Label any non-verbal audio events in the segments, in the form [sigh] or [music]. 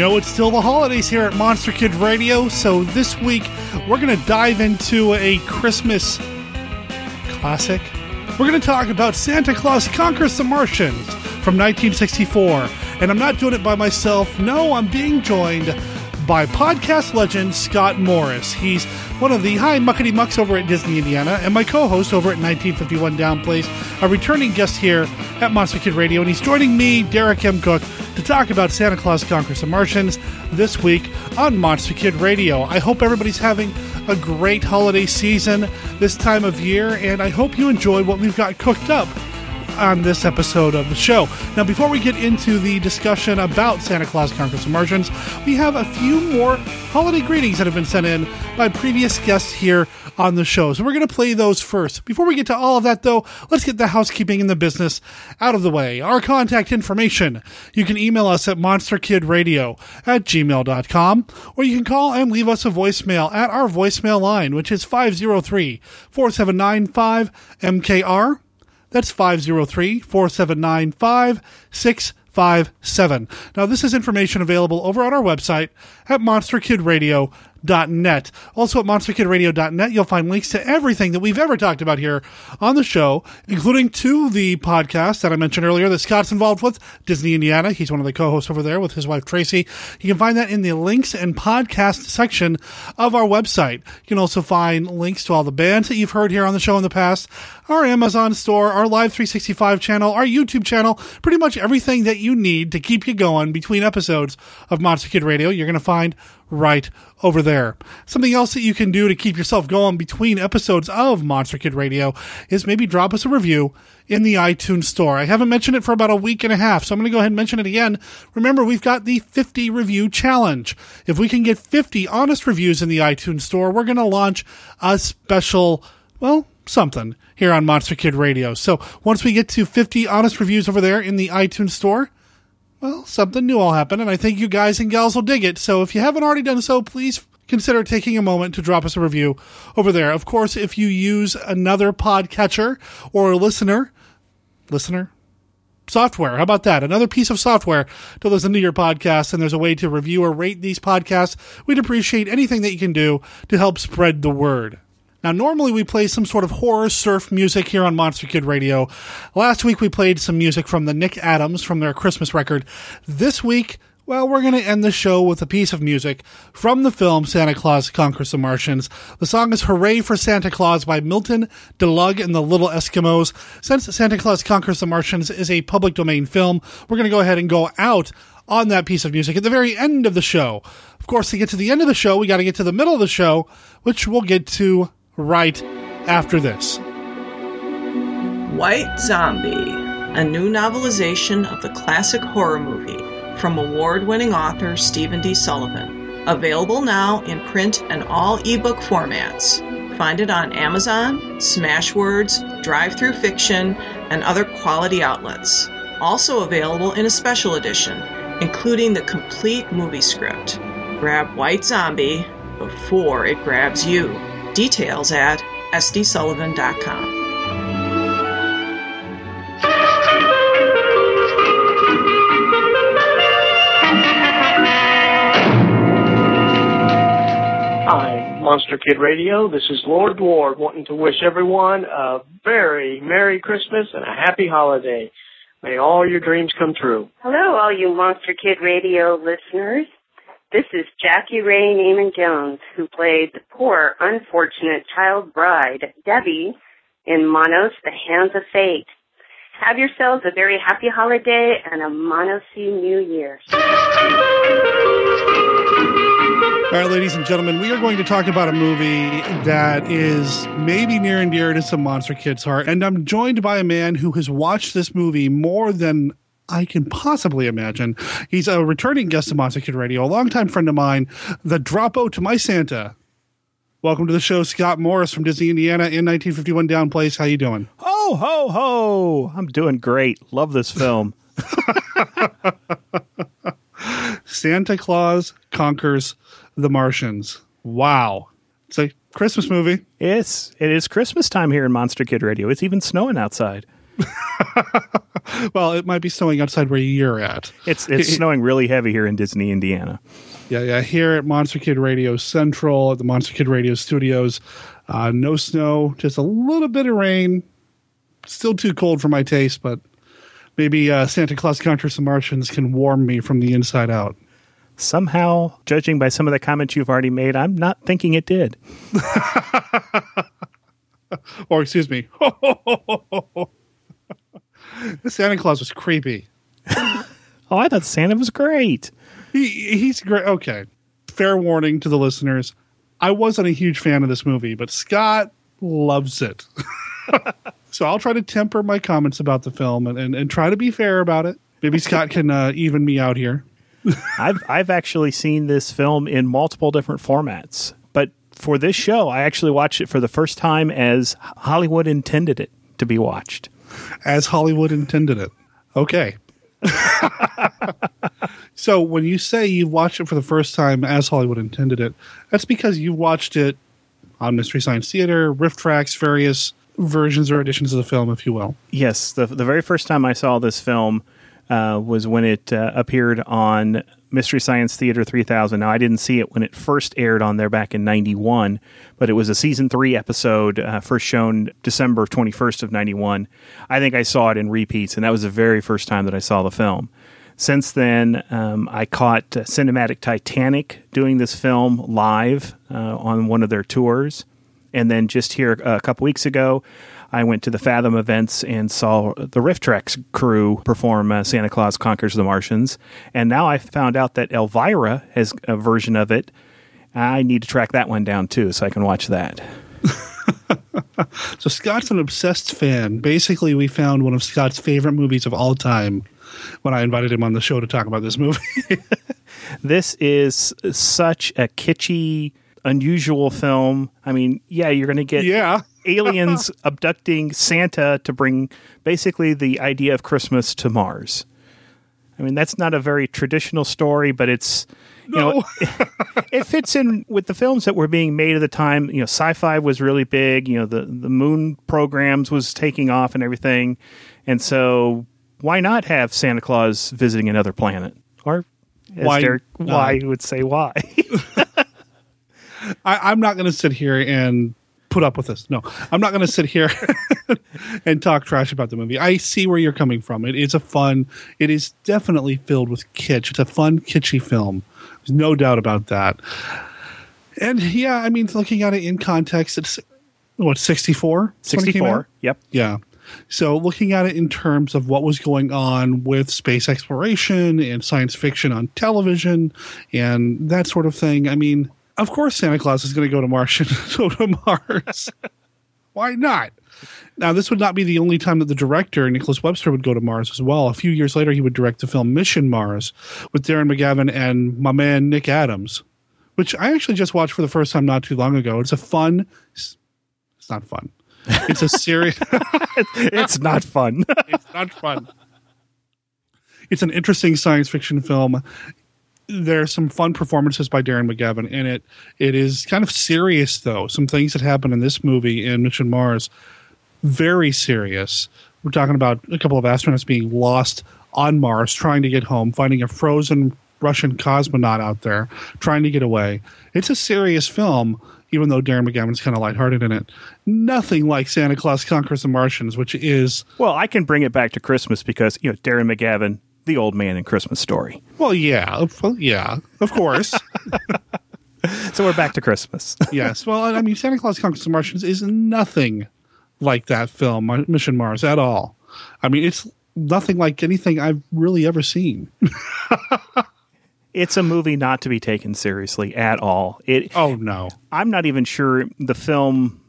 know it's still the holidays here at Monster Kid Radio, so this week we're going to dive into a Christmas classic. We're going to talk about Santa Claus Conquers the Martians from 1964. And I'm not doing it by myself. No, I'm being joined by podcast legend Scott Morris. He's one of the high muckety mucks over at Disney Indiana and my co host over at 1951 Down Place, a returning guest here at Monster Kid Radio. And he's joining me, Derek M. Koch, to talk about Santa Claus Conquers the Martians this week on Monster Kid Radio. I hope everybody's having a great holiday season this time of year, and I hope you enjoy what we've got cooked up on this episode of the show. Now, before we get into the discussion about Santa Claus Conquers the Martians, we have a few more holiday greetings that have been sent in by previous guests here on the show. So we're going to play those first. Before we get to all of that, though, let's get the housekeeping and the business out of the way. Our contact information you can email us at monsterkidradio at gmail.com, or you can call and leave us a voicemail at our voicemail line, which is 503 479 5MKR. That's 503 479 5657. Now, this is information available over on our website at monsterkidradio.com monsterkidradio.net. Also at monsterkidradio.net, you'll find links to everything that we've ever talked about here on the show, including to the podcast that I mentioned earlier that Scott's involved with, Disney Indiana. He's one of the co-hosts over there with his wife Tracy. You can find that in the links and podcast section of our website. You can also find links to all the bands that you've heard here on the show in the past, our Amazon store, our Live 365 channel, our YouTube channel, pretty much everything that you need to keep you going between episodes of Monster Kid Radio. You're going to find right over there. Something else that you can do to keep yourself going between episodes of Monster Kid Radio is maybe drop us a review in the iTunes store. I haven't mentioned it for about a week and a half, so I'm going to go ahead and mention it again. Remember, we've got the 50 review challenge. If we can get 50 honest reviews in the iTunes store, we're going to launch a special, well, something here on Monster Kid Radio. So once we get to 50 honest reviews over there in the iTunes store, well, something new will happen, and I think you guys and gals will dig it. So if you haven't already done so, please consider taking a moment to drop us a review over there. Of course, if you use another podcatcher or a listener, listener, software. How about that? Another piece of software to listen to your podcast, and there's a way to review or rate these podcasts. We'd appreciate anything that you can do to help spread the word. Now, normally we play some sort of horror surf music here on Monster Kid Radio. Last week we played some music from the Nick Adams from their Christmas record. This week, well, we're going to end the show with a piece of music from the film Santa Claus Conquers the Martians. The song is Hooray for Santa Claus by Milton DeLugg and the Little Eskimos. Since Santa Claus Conquers the Martians is a public domain film, we're going to go ahead and go out on that piece of music at the very end of the show. Of course, to get to the end of the show, we got to get to the middle of the show, which we'll get to right after this. White Zombie, a new novelization of the classic horror movie from award winning author Stephen D. Sullivan. Available now in print and all ebook formats. Find it on Amazon, Smashwords, DriveThruFiction, and other quality outlets. Also available in a special edition, including the complete movie script. Grab White Zombie before it grabs you. Details at sdsullivan.com. Monster Kid Radio. This is Lord Ward wanting to wish everyone a very Merry Christmas and a Happy Holiday. May all your dreams come true. Hello, all you Monster Kid Radio listeners. This is Jackey Raye Neyman Jones, who played the poor, unfortunate child bride, Debbie, in Manos, The Hands of Fate. Have yourselves a very happy holiday and a Monosy New Year. All right, ladies and gentlemen, we are going to talk about a movie that is maybe near and dear to some Monster Kids' heart. And I'm joined by a man who has watched this movie more than I can possibly imagine. He's a returning guest of Monster Kid Radio, a longtime friend of mine, the Dropo to my Santa. Welcome to the show, Scott Morris from Disney Indiana in 1951 Down Place. How you doing? Ho ho ho! I'm doing great. Love this film. [laughs] Santa Claus conquers the Martians. Wow. It's a Christmas movie. It's it is Christmas time here in Monster Kid Radio. It's even snowing outside. [laughs] well, it might be snowing outside where you're at. It's it's [laughs] snowing really heavy here in Disney, Indiana. Yeah, yeah. Here at Monster Kid Radio Central, at the Monster Kid Radio Studios, uh, no snow, just a little bit of rain. Still too cold for my taste, but maybe uh, Santa Claus Conquers the Martians can warm me from the inside out. Somehow, judging by some of the comments you've already made, I'm not thinking it did. [laughs] or excuse me, [laughs] Santa Claus was creepy. [laughs] oh, I thought Santa was great. He, he's great. Okay, fair warning to the listeners: I wasn't a huge fan of this movie, but Scott loves it. so I'll try to temper my comments about the film and, and, and try to be fair about it. Maybe Scott can uh, even me out here. I've I've actually seen this film in multiple different formats, but for this show, I actually watched it for the first time as Hollywood intended it to be watched. As Hollywood intended it. Okay. [laughs] so when you say you watched it for the first time as Hollywood intended it, that's because you watched it on Mystery Science Theater, RiffTrax, various versions or editions of the film, if you will. Yes, the the very first time I saw this film uh, was when it uh, appeared on Mystery Science Theater 3000. Now, I didn't see it when it first aired on there back in 91, but it was a season three episode, uh, first shown December 21st of 91. I think I saw it in repeats, and that was the very first time that I saw the film. Since then, um, I caught uh, Cinematic Titanic doing this film live uh, on one of their tours. And then just here a couple weeks ago, I went to the Fathom events and saw the RiffTrax crew perform uh, Santa Claus Conquers the Martians. And now I found out that Elvira has a version of it. I need to track that one down too so I can watch that. [laughs] so Scott's an obsessed fan. Basically, we found one of Scott's favorite movies of all time when I invited him on the show to talk about this movie. [laughs] this is such a kitschy, unusual film. I mean, yeah, you're going to get yeah. Aliens [laughs] abducting Santa to bring basically the idea of Christmas to Mars. I mean, that's not a very traditional story, but it's you no. know [laughs] it, it fits in with the films that were being made at the time. You know, sci-fi was really big. You know, the the moon programs was taking off and everything, and so why not have Santa Claus visiting another planet? Or why? Derek, why would say why? [laughs] I, I'm not going to sit here and put up with this. No, I'm not going to sit here [laughs] and talk trash about the movie. I see where you're coming from. It is a fun. It is definitely filled with kitsch. It's a fun, kitschy film. There's no doubt about that. And yeah, I mean, looking at it in context, it's what 64. 64. Yep. Yeah. So looking at it in terms of what was going on with space exploration and science fiction on television and that sort of thing, I mean, of course Santa Claus is going to go to Mars [laughs] go to Mars. Why not? Now, this would not be the only time that the director, Nicholas Webster, would go to Mars as well. A few years later, he would direct the film Mission Mars with Darren McGavin and my man Nick Adams, which I actually just watched for the first time not too long ago. It's a fun, it's not fun. It's a serious, [laughs] it's not fun. it's not fun. It's an interesting science fiction film there's some fun performances by Darren McGavin in it. It is kind of serious though. Some things that happen in this movie in Mission Mars, very serious. We're talking about a couple of astronauts being lost on Mars, trying to get home, finding a frozen Russian cosmonaut out there, trying to get away. It's a serious film, even though Darren McGavin's kind of lighthearted in it. Nothing like Santa Claus Conquers the Martians, which is well, I can bring it back to Christmas because you know Darren McGavin the old man in Christmas Story. Well, yeah, well, yeah, of course. [laughs] [laughs] so we're back to Christmas. [laughs] yes. Well, I mean, Santa Claus Conquers the Martians is nothing like that film, Mission Mars, at all. I mean, it's nothing like anything I've really ever seen. it's a movie not to be taken seriously at all. It. Oh no. I'm not even sure the film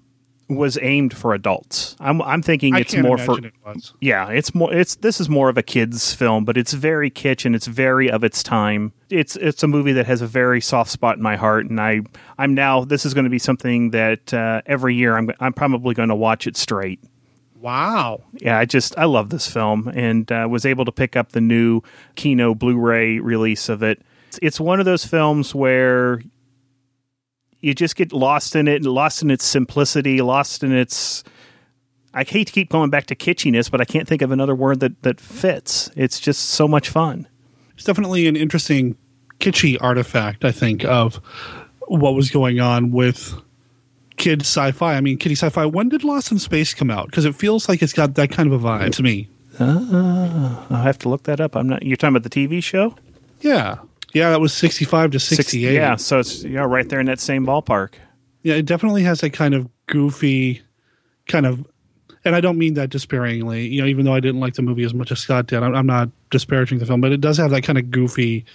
was aimed for adults. I'm I'm thinking it's more for it yeah. It's more it's this is more of a kids film, but it's very kitsch and it's very of its time. It's it's a movie that has a very soft spot in my heart, and I I'm now this is going to be something that uh, every year I'm I'm probably going to watch it straight. Wow. Yeah, I just I love this film and uh, was able to pick up the new Kino Blu-ray release of it. It's, it's one of those films where you just get lost in it, and lost in its simplicity, lost in its I hate to keep going back to kitschiness, but I can't think of another word that that fits. It's just so much fun. It's definitely an interesting kitschy artifact, I think, of what was going on with kid sci-fi. I mean, kiddie sci-fi. When did Lost in Space come out? Because it feels like it's got that kind of a vibe to me. Uh, I'll have to look that up. I'm not. You're talking about the TV show? Yeah, yeah, that was sixty-five to sixty-eight. yeah, so it's yeah, right there in that same ballpark. Yeah, it definitely has that kind of goofy, kind of, and I don't mean that disparagingly. You know, even though I didn't like the movie as much as Scott did, I'm, I'm not disparaging the film, but it does have that kind of goofy,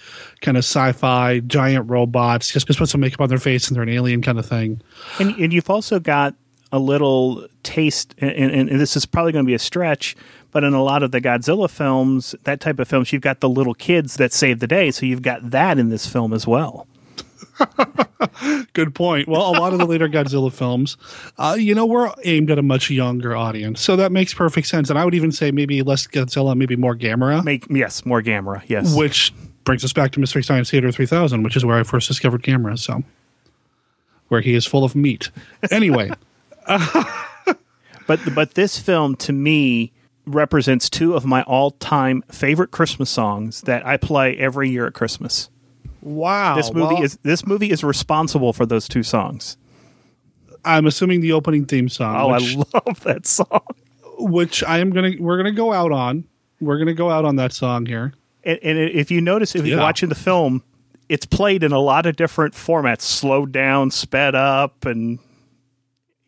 kind of sci-fi giant robots. Just just put some makeup on their face and they're an alien kind of thing. And, and you've also got a little taste, and, and, and this is probably going to be a stretch, but in a lot of the Godzilla films, that type of films, you've got the little kids that save the day. So you've got that in this film as well. [laughs] Good point. Well, a lot of the later Godzilla films, uh, you know, were aimed at a much younger audience, so that makes perfect sense. And I would even say maybe less Godzilla, maybe more Gamera. Make yes, more Gamera. Yes, which brings us back to Mystery Science Theater 3000, which is where I first discovered Gamera. So, where he is full of meat. Anyway, [laughs] [laughs] but but this film to me represents two of my all-time favorite Christmas songs that I play every year at Christmas. Wow. This movie well, is this movie is responsible for those two songs. I'm assuming the opening theme song. Oh, which, I [laughs] love that song. Which I am gonna we're gonna go out on. We're gonna go out on that song here. And, and if you notice, if you're watching the film, it's played in a lot of different formats: slowed down, sped up, and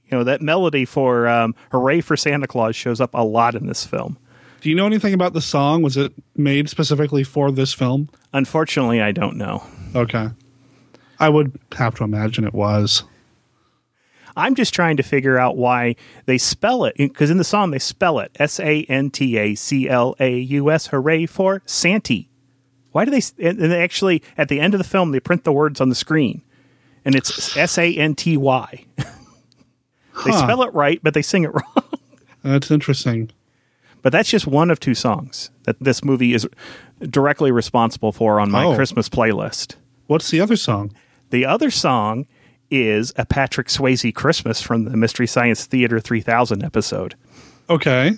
you know that melody for um, "Hooray for Santa Claus" shows up a lot in this film. Do you know anything about the song? Was it made specifically for this film? Unfortunately, I don't know. Okay. I would have to imagine it was. I'm just trying to figure out why they spell it because in the song they spell it S A N T A C L A U S. Hooray for Santy. Why do they? And and they actually at the end of the film they print the words on the screen, and it's S A N T Y. [laughs] They Huh. spell it right, but they sing it [laughs] wrong. That's interesting. But that's just one of two songs that this movie is directly responsible for on my Oh. Christmas playlist. What's the other song? The other song is a Patrick Swayze Christmas from the Mystery Science Theater 3000 episode. Okay.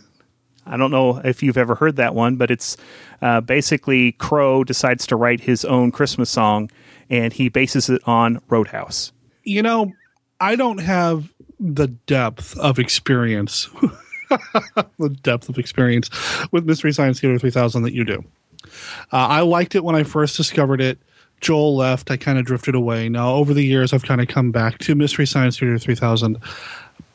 I don't know if you've ever heard that one, but it's uh, basically Crow decides to write his own Christmas song and he bases it on Roadhouse. You know, I don't have the depth of experience, [laughs] the depth of experience with Mystery Science Theater 3000 that you do. Uh, I liked it when I first discovered it. Joel left. I kind of drifted away. Now, over the years, I've kind of come back to Mystery Science Theater 3000.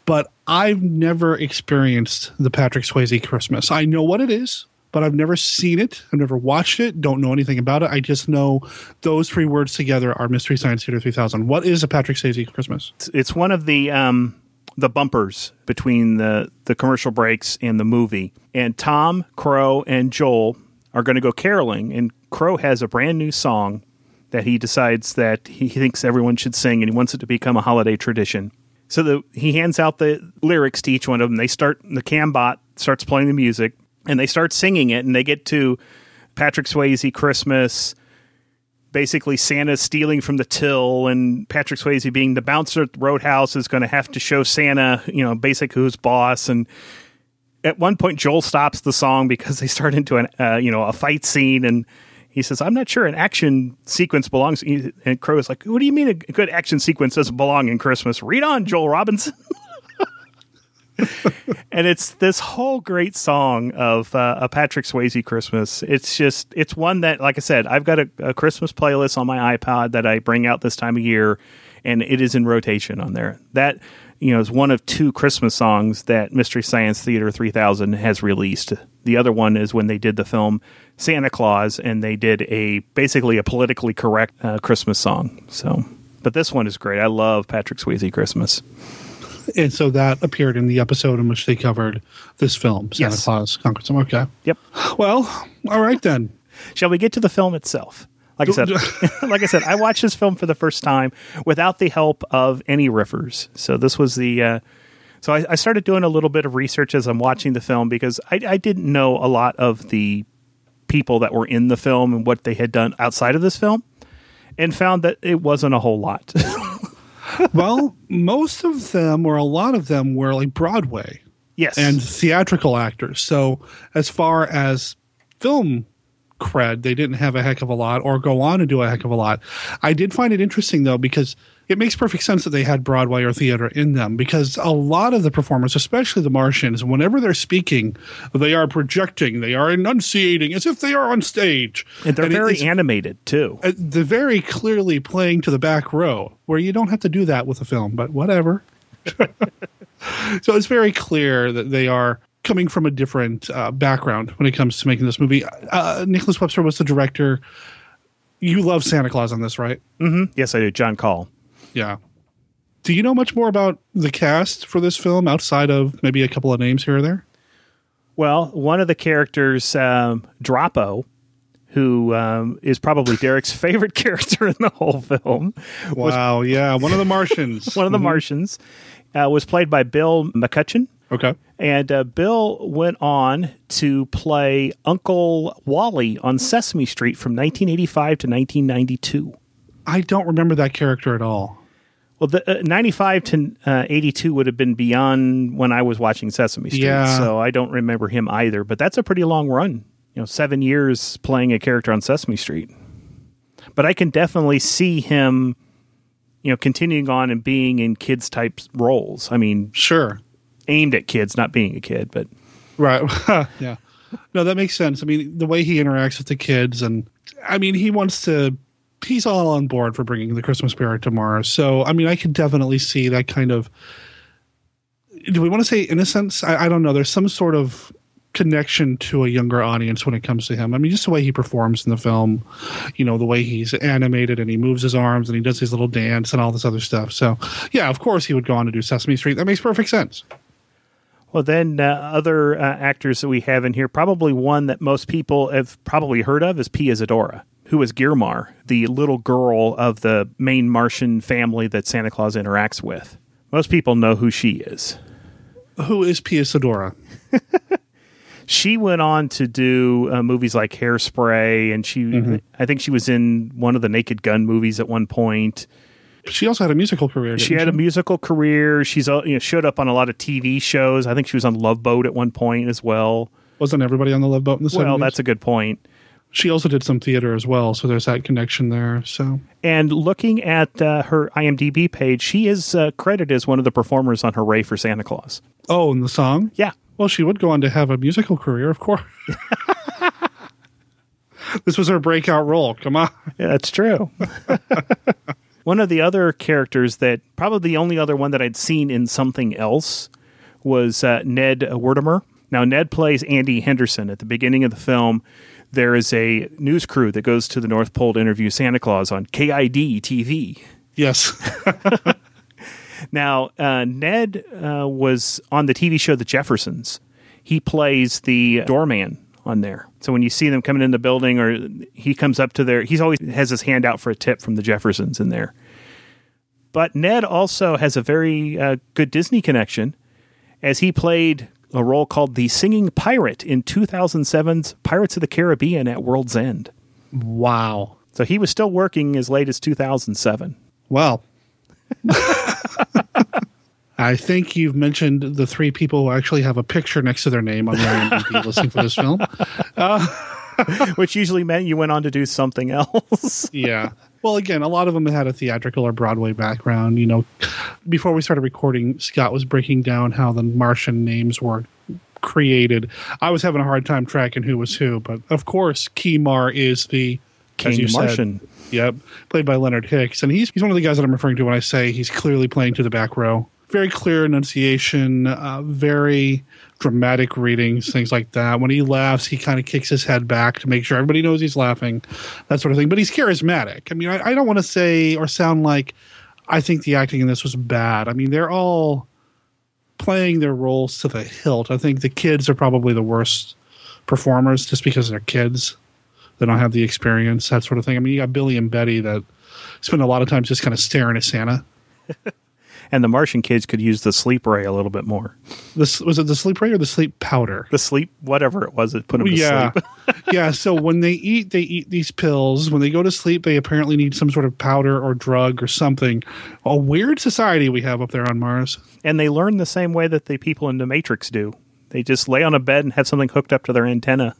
But I've never experienced the Patrick Swayze Christmas. I know what it is, but I've never seen it. I've never watched it. Don't know anything about it. I just know those three words together are Mystery Science Theater 3000. What is a Patrick Swayze Christmas? It's, it's one of the um, the bumpers between the, the commercial breaks and the movie. And Tom, Crow, and Joel are going to go caroling, and Crow has a brand new song that he decides that he thinks everyone should sing, and he wants it to become a holiday tradition. So the, he hands out the lyrics to each one of them. They start the Cambot starts playing the music, and they start singing it, and they get to Patrick Swayze Christmas. Basically, Santa stealing from the till, and Patrick Swayze being the bouncer at the Roadhouse is going to have to show Santa, you know, basically who's boss. And at one point, Joel stops the song because they start into an, uh, you know, a fight scene, and he says, "I'm not sure an action sequence belongs." And Crow is like, "What do you mean a good action sequence doesn't belong in Christmas?" Read on, Joel Robinson. [laughs] and it's this whole great song of uh, a Patrick Swayze Christmas. It's just it's one that, like I said, I've got a, a Christmas playlist on my iPod that I bring out this time of year, and it is in rotation on there. That you know is one of two Christmas songs that Mystery Science Theater 3000 has released. The other one is when they did the film Santa Claus, and they did a basically a politically correct uh, Christmas song. So, but this one is great. I love Patrick Swayze Christmas. And so that appeared in the episode in which they covered this film, Santa Yes. Claus Conquered Some. Okay. Yep. Well, all right then. Shall we get to the film itself? Like I said, [laughs] [laughs] like I said, I watched this film for the first time without the help of any riffers. So this was the. Uh, so I, I started doing a little bit of research as I'm watching the film because I, I didn't know a lot of the people that were in the film and what they had done outside of this film, and found that it wasn't a whole lot. [laughs] well, most of them, or a lot of them, were like Broadway. Yes. and theatrical actors. So as far as film cred, they didn't have a heck of a lot or go on to do a heck of a lot. I did find it interesting though because it makes perfect sense that they had Broadway or theater in them because a lot of the performers, especially the Martians, whenever they're speaking, they are projecting, they are enunciating as if they are on stage. and they're And very animated too. uh, they're very clearly playing to the back row where you don't have to do that with a film but whatever [laughs] so it's very clear that they are coming from a different uh, background when it comes to making this movie uh, nicholas webster was the director you love santa claus on this right yes, I do. John Call. Yeah. Do you know much more about the cast for this film outside of maybe a couple of names here or there? Well, one of the characters, um, Dropo, who um, is probably [laughs] Derek's favorite character in the whole film, wow yeah one of the martians. [laughs] One of the Martians, uh, was played by Bill McCutcheon. okay. And uh, Bill went on to play Uncle Wally on Sesame Street from 1985 to 1992. i don't remember that character at all Well, the uh, 95 to uh, 82 would have been beyond when I was watching Sesame Street. Yeah. So I don't remember him either, but that's a pretty long run. You know, seven years playing a character on Sesame Street. But I can definitely see him, you know, continuing on and being in kids type roles. I mean, sure aimed at kids, not being a kid, but Right. [laughs] yeah. No, that makes sense. I mean, the way he interacts with the kids, and I mean, he wants to. He's all on board for bringing the Christmas spirit to Mars. So, I mean, I can definitely see that kind of. Do we want to say innocence? I, I don't know. There's some sort of connection to a younger audience when it comes to him. I mean, just the way he performs in the film, you know, the way he's animated and he moves his arms and he does his little dance and all this other stuff. So, yeah, of course he would go on to do Sesame Street. That makes perfect sense. Well, then uh, other uh, actors that we have in here, probably one that most people have probably heard of is Pia Zadora, who is Girmar, the little girl of the main Martian family that Santa Claus interacts with. Most people know who she is. Who is Pia Zadora? [laughs] She went on to do uh, movies like Hairspray, and she, I think she was in one of the Naked Gun movies at one point. She also had a musical career. She had a musical career. She's uh, you know showed up on a lot of TV shows. I think she was on Love Boat at one point as well. Wasn't everybody on the Love Boat in the 70s? Well, that's a good point. She also did some theater as well, so there's that connection there. So And looking at uh, her IMDb page, she is uh, credited as one of the performers on Hooray for Santa Claus. Oh, and the song? Yeah. Well, she would go on to have a musical career, of course. [laughs] this was her breakout role. Come on. Yeah, that's true. [laughs] one of the other characters that probably the only other one that I'd seen in something else was uh, Ned Wertimer. Now, Ned plays Andy Henderson. At the beginning of the film, there is a news crew that goes to the North Pole to interview Santa Claus on KID TV. Yes. [laughs] Now, uh, Ned uh, was on the TV show The Jeffersons. He plays the doorman on there. So when you see them coming in the building, or he comes up to their, he's always has his hand out for a tip from the Jeffersons in there. But Ned also has a very uh, good Disney connection, as he played a role called the Singing Pirate in 2007's Pirates of the Caribbean at World's End. wow. So he was still working as late as 2007. Well, I think you've mentioned the three people who actually have a picture next to their name on the IMDb listing for this film. Uh, [laughs] which usually meant you went on to do something else. [laughs] Yeah. Well, again, a lot of them had a theatrical or Broadway background. You know, before we started recording, Scott was breaking down how the Martian names were created. I was having a hard time tracking who was who, but of course, Kimar is the King you said, Martian. Yep, played by Leonard Hicks, and he's he's one of the guys that I'm referring to when I say he's clearly playing to the back row. Very clear enunciation, uh, very dramatic readings, things like that. When he laughs, he kind of kicks his head back to make sure everybody knows he's laughing, that sort of thing. But he's charismatic. I mean, I, I don't want to say or sound like I think the acting in this was bad. I mean, they're all playing their roles to the hilt. I think the kids are probably the worst performers just because they're kids. They don't have the experience, that sort of thing. I mean, you got Billy and Betty that spend a lot of time just kind of staring at Santa. [laughs] and the Martian kids could use the sleep ray a little bit more. This was it the sleep ray or the sleep powder? The sleep, whatever it was, it put them to yeah. sleep. [laughs] yeah. So when they eat, they eat these pills. When they go to sleep, they apparently need some sort of powder or drug or something. A weird society we have up there on Mars. and they learn the same way that the people in the Matrix do. They just lay on a bed and have something hooked up to their antenna.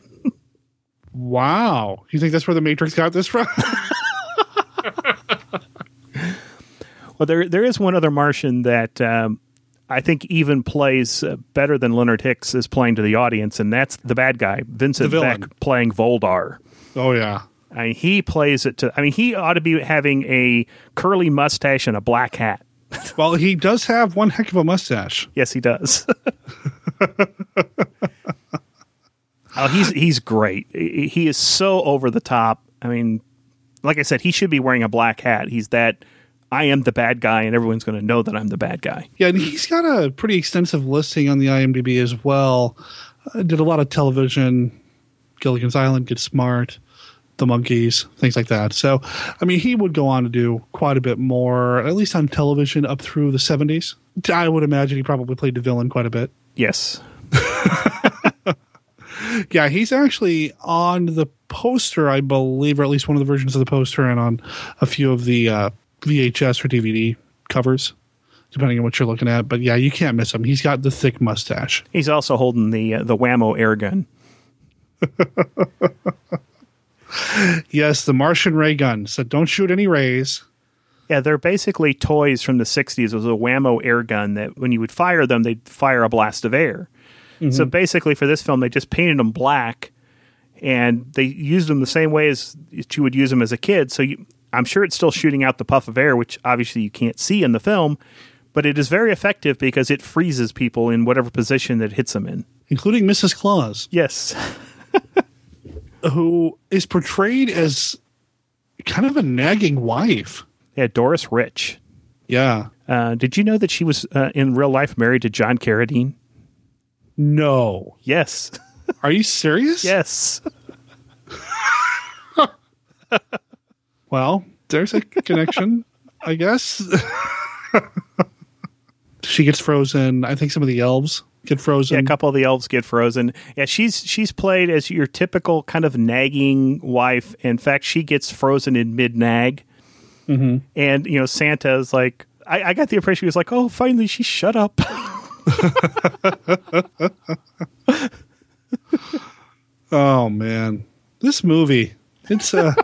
Wow. You think that's where the Matrix got this from? [laughs] Well, there there is one other Martian that um, I think even plays uh, better than Leonard Hicks is playing to the audience, and that's the bad guy, Vincent. Beck, playing Voldar. oh yeah. I mean, he plays it to. I mean, he ought to be having a curly mustache and a black hat. [laughs] Well, he does have one heck of a mustache. Yes, he does. [laughs] oh, he's he's great. He is so over the top. I mean, like I said, he should be wearing a black hat. He's that. I am the bad guy, and everyone's going to know that I'm the bad guy. Yeah, and he's got a pretty extensive listing on the IMDb as well. Uh, did a lot of television, Gilligan's Island, Get Smart, The Monkees, things like that. So, I mean, he would go on to do quite a bit more, at least on television, up through the 70s. I would imagine he probably played the villain quite a bit. Yes, [laughs] Yeah, he's actually on the poster, I believe, or at least one of the versions of the poster, and on a few of the uh, VHS or DVD covers, depending on what you're looking at. But yeah, you can't miss him. He's got the thick mustache. he's also holding the uh, the Wham-O air gun. [laughs] Yes, the Martian ray gun. So don't shoot any rays. Yeah, they're basically toys from the 60s. It was a Wham-O air gun that when you would fire them, they'd fire a blast of air. So basically, for this film, they just painted them black and they used them the same way as you would use them as a kid. So you, I'm sure it's still shooting out the puff of air, which obviously you can't see in the film, but it is very effective because it freezes people in whatever position that hits them in. including Mrs. Claus, Yes. [laughs] who is portrayed as kind of a nagging wife. Yeah, Doris Rich. Yeah. Uh, did you know that she was uh, in real life married to John Carradine? No. Yes. Are you serious? yes. [laughs] Well, there's a [laughs] connection, I guess. [laughs] she gets frozen. I think some of the elves get frozen. Yeah, a couple of the elves get frozen. Yeah, she's she's played as your typical kind of nagging wife. In fact, she gets frozen in mid nag, mm-hmm. and you know Santa is like, I, I got the impression he was like, oh, finally she shut up. [laughs] Oh man, this movie. It's a.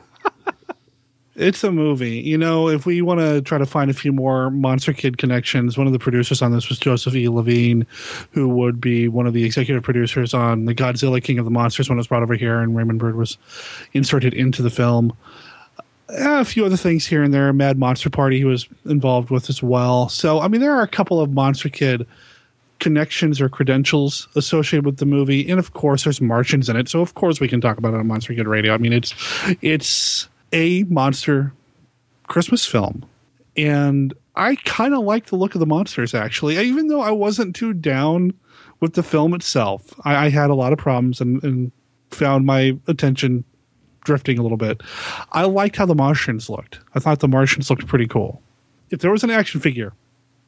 It's a movie. You know, if we want to try to find a few more Monster Kid connections, one of the producers on this was Joseph E. Levine, who would be one of the executive producers on the Godzilla King of the Monsters when it was brought over here and Raymond Burr was inserted into the film. A few other things here and there. Mad Monster Party he was involved with as well. So, I mean, there are a couple of Monster Kid connections or credentials associated with the movie, and of course, there's Martians in it. So, of course, we can talk about it on Monster Kid Radio. I mean, it's it's a monster Christmas film, and I kind of like the look of the monsters. Actually, even though I wasn't too down with the film itself, I, I had a lot of problems and, and found my attention drifting a little bit. I liked how the Martians looked. I thought the Martians looked pretty cool. If there was an action figure,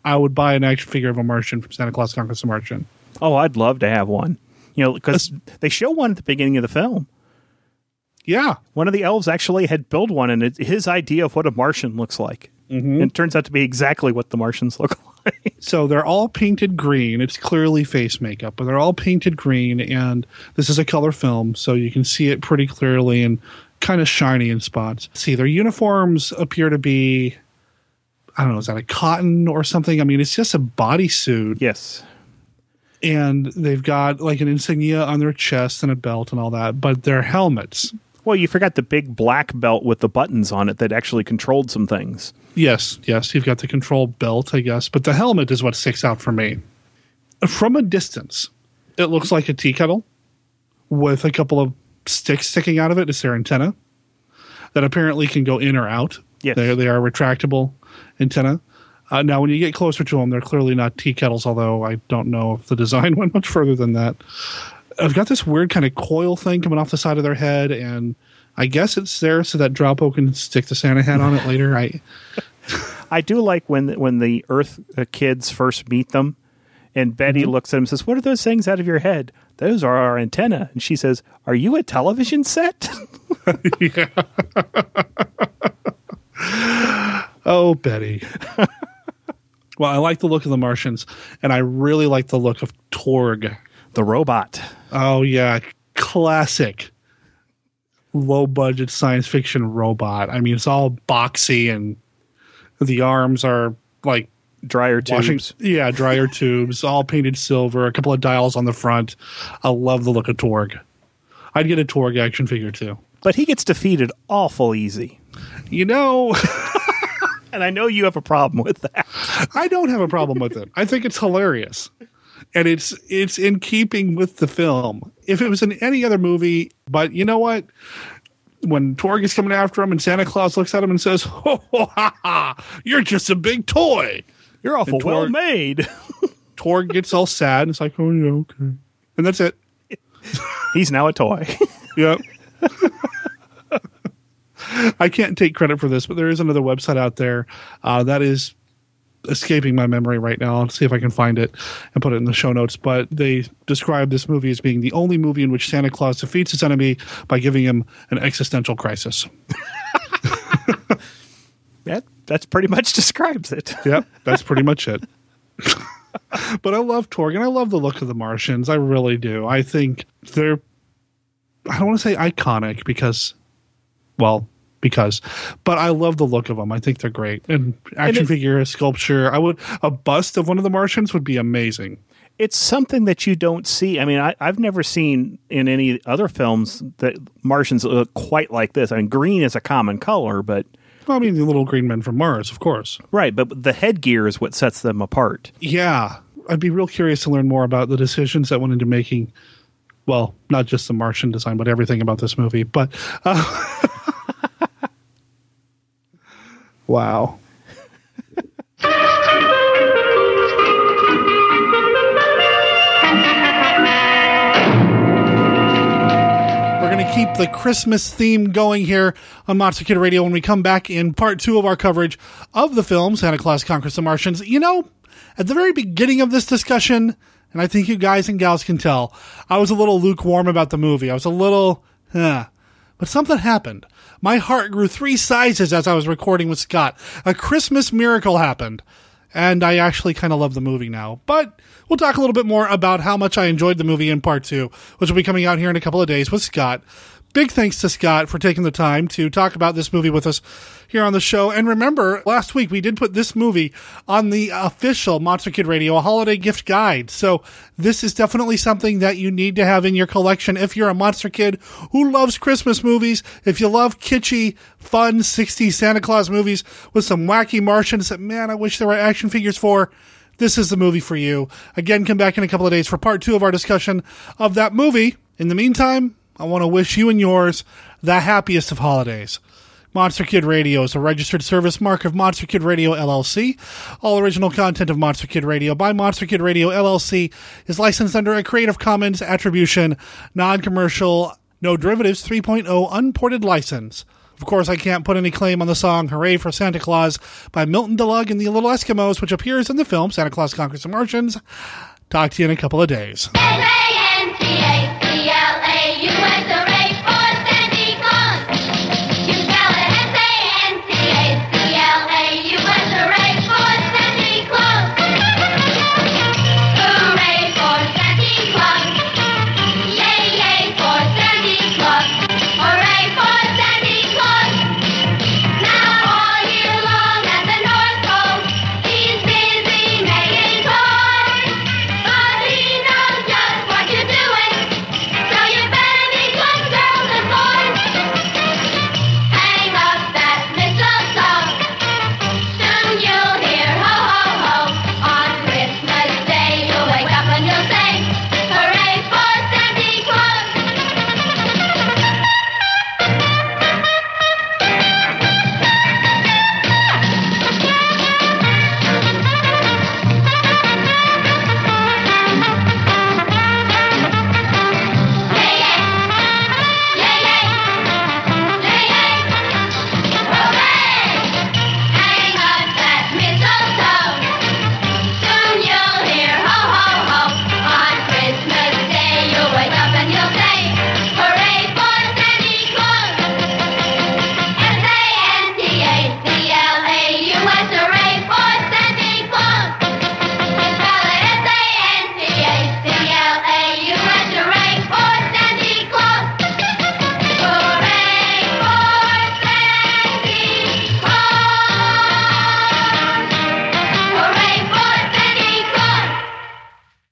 I would buy an action figure of a Martian from Santa Claus Conquers the Martian. oh, I'd love to have one. You know, because they show one at the beginning of the film. Yeah, One of the elves actually had built one, and it's his idea of what a Martian looks like. Mm-hmm. It turns out to be exactly what the Martians look [laughs] like. so they're all painted green. It's clearly face makeup, but they're all painted green, and this is a color film, so you can see it pretty clearly and kind of shiny in spots. See, their uniforms appear to be, I don't know, is that a cotton or something? I mean, it's just a bodysuit, yes. and they've got like an insignia on their chest and a belt and all that, but they're helmets. Well, you forgot the big black belt with the buttons on it that actually controlled some things. Yes, yes, you've got the control belt, I guess, but the helmet is what sticks out for me. From a distance, it looks like a tea kettle with a couple of sticks sticking out of it. It's their antenna that apparently can go in or out. Yes. They, they are retractable antenna. Uh, now, when you get closer to them, they're clearly not tea kettles, although I don't know if the [laughs] design went much further than that. I've got this weird kind of coil thing coming off the side of their head, and I guess it's there so that Dropo can stick the Santa hat on it later. I I do like when when the Earth uh, kids first meet them, and Betty Mm-hmm. looks at him and says, "What are those things out of your head?" Those are our antenna. And she says, "Are you a television set?" [laughs] [laughs] Oh, Betty. [laughs] well, I like the look of the Martians, and I really like the look of Torg. The robot. Oh yeah, classic low budget science fiction robot. I mean, it's all boxy and the arms are like Dryer washing tubes. yeah, dryer [laughs] tubes, all painted silver, a couple of dials on the front. I love the look of Torg. I'd get a Torg action figure too. But he gets defeated awful easy. You know, [laughs] And I know you have a problem with that. I don't have a problem with it. I think it's hilarious. And it's it's in keeping with the film. If it was in any other movie, but you know what? When Torg is coming after him and Santa Claus looks at him and says, Ho ho ha ha, you're just a big toy. You're awful And well made. [laughs] Torg gets all sad and it's like, Oh yeah, okay. And that's it. He's now a toy. [laughs] Yep. [laughs] I can't take credit for this, but there is another website out there uh, that is escaping my memory right now. I'll see if I can find it and put it in the show notes. But they describe this movie as being the only movie in which Santa Claus defeats his enemy by giving him an existential crisis. [laughs] that that's pretty much describes it. [laughs] Yep, that's pretty much it. [laughs] but I love Torg and I love the look of the Martians. I really do. I think they're, I don't want to say iconic because, well, because, but I love the look of them. I think they're great. And action it- figure, sculpture, I would, a bust of one of the Martians would be amazing. It's something that you don't see. I mean, I, I've never seen in any other films that Martians look quite like this. I mean, green is a common color, but Well, I mean, the little green men from Mars, of course. right, but the headgear is what sets them apart. Yeah. I'd be real curious to learn more about the decisions that went into making, well, not just the Martian design, but everything about this movie. But, uh, [laughs] wow. We're going to keep the Christmas theme going here on Monster Kid Radio when we come back in part two of our coverage of the film Santa Claus Conquers the Martians. You know, at the very beginning of this discussion, and I think you guys and gals can tell, I was a little lukewarm about the movie. I was a little, eh. But something happened. My heart grew three sizes as I was recording with Scott. A Christmas miracle happened. And I actually kind of love the movie now. But we'll talk a little bit more about how much I enjoyed the movie in part two, which will be coming out here in a couple of days with Scott. Big thanks to Scott for taking the time to talk about this movie with us here on the show. And remember, last week we did put this movie on the official Monster Kid Radio, holiday gift guide. So this is definitely something that you need to have in your collection if you're a Monster Kid who loves Christmas movies. If you love kitschy, fun 60s Santa Claus movies with some wacky Martians that, man, I wish there were action figures for this is the movie for you. Again, come back in a couple of days for part two of our discussion of that movie. In the meantime, I want to wish you and yours the happiest of holidays. Monster Kid Radio is a registered service mark of Monster Kid Radio LLC. All original content of Monster Kid Radio by Monster Kid Radio LLC is licensed under a Creative Commons Attribution, Non-Commercial, No Derivatives 3.0 Unported License. Of course, I can't put any claim on the song Hooray for Santa Claus by Milton DeLugg and the Little Eskimos, which appears in the film Santa Claus Conquers the Martians. Talk to you in a couple of days.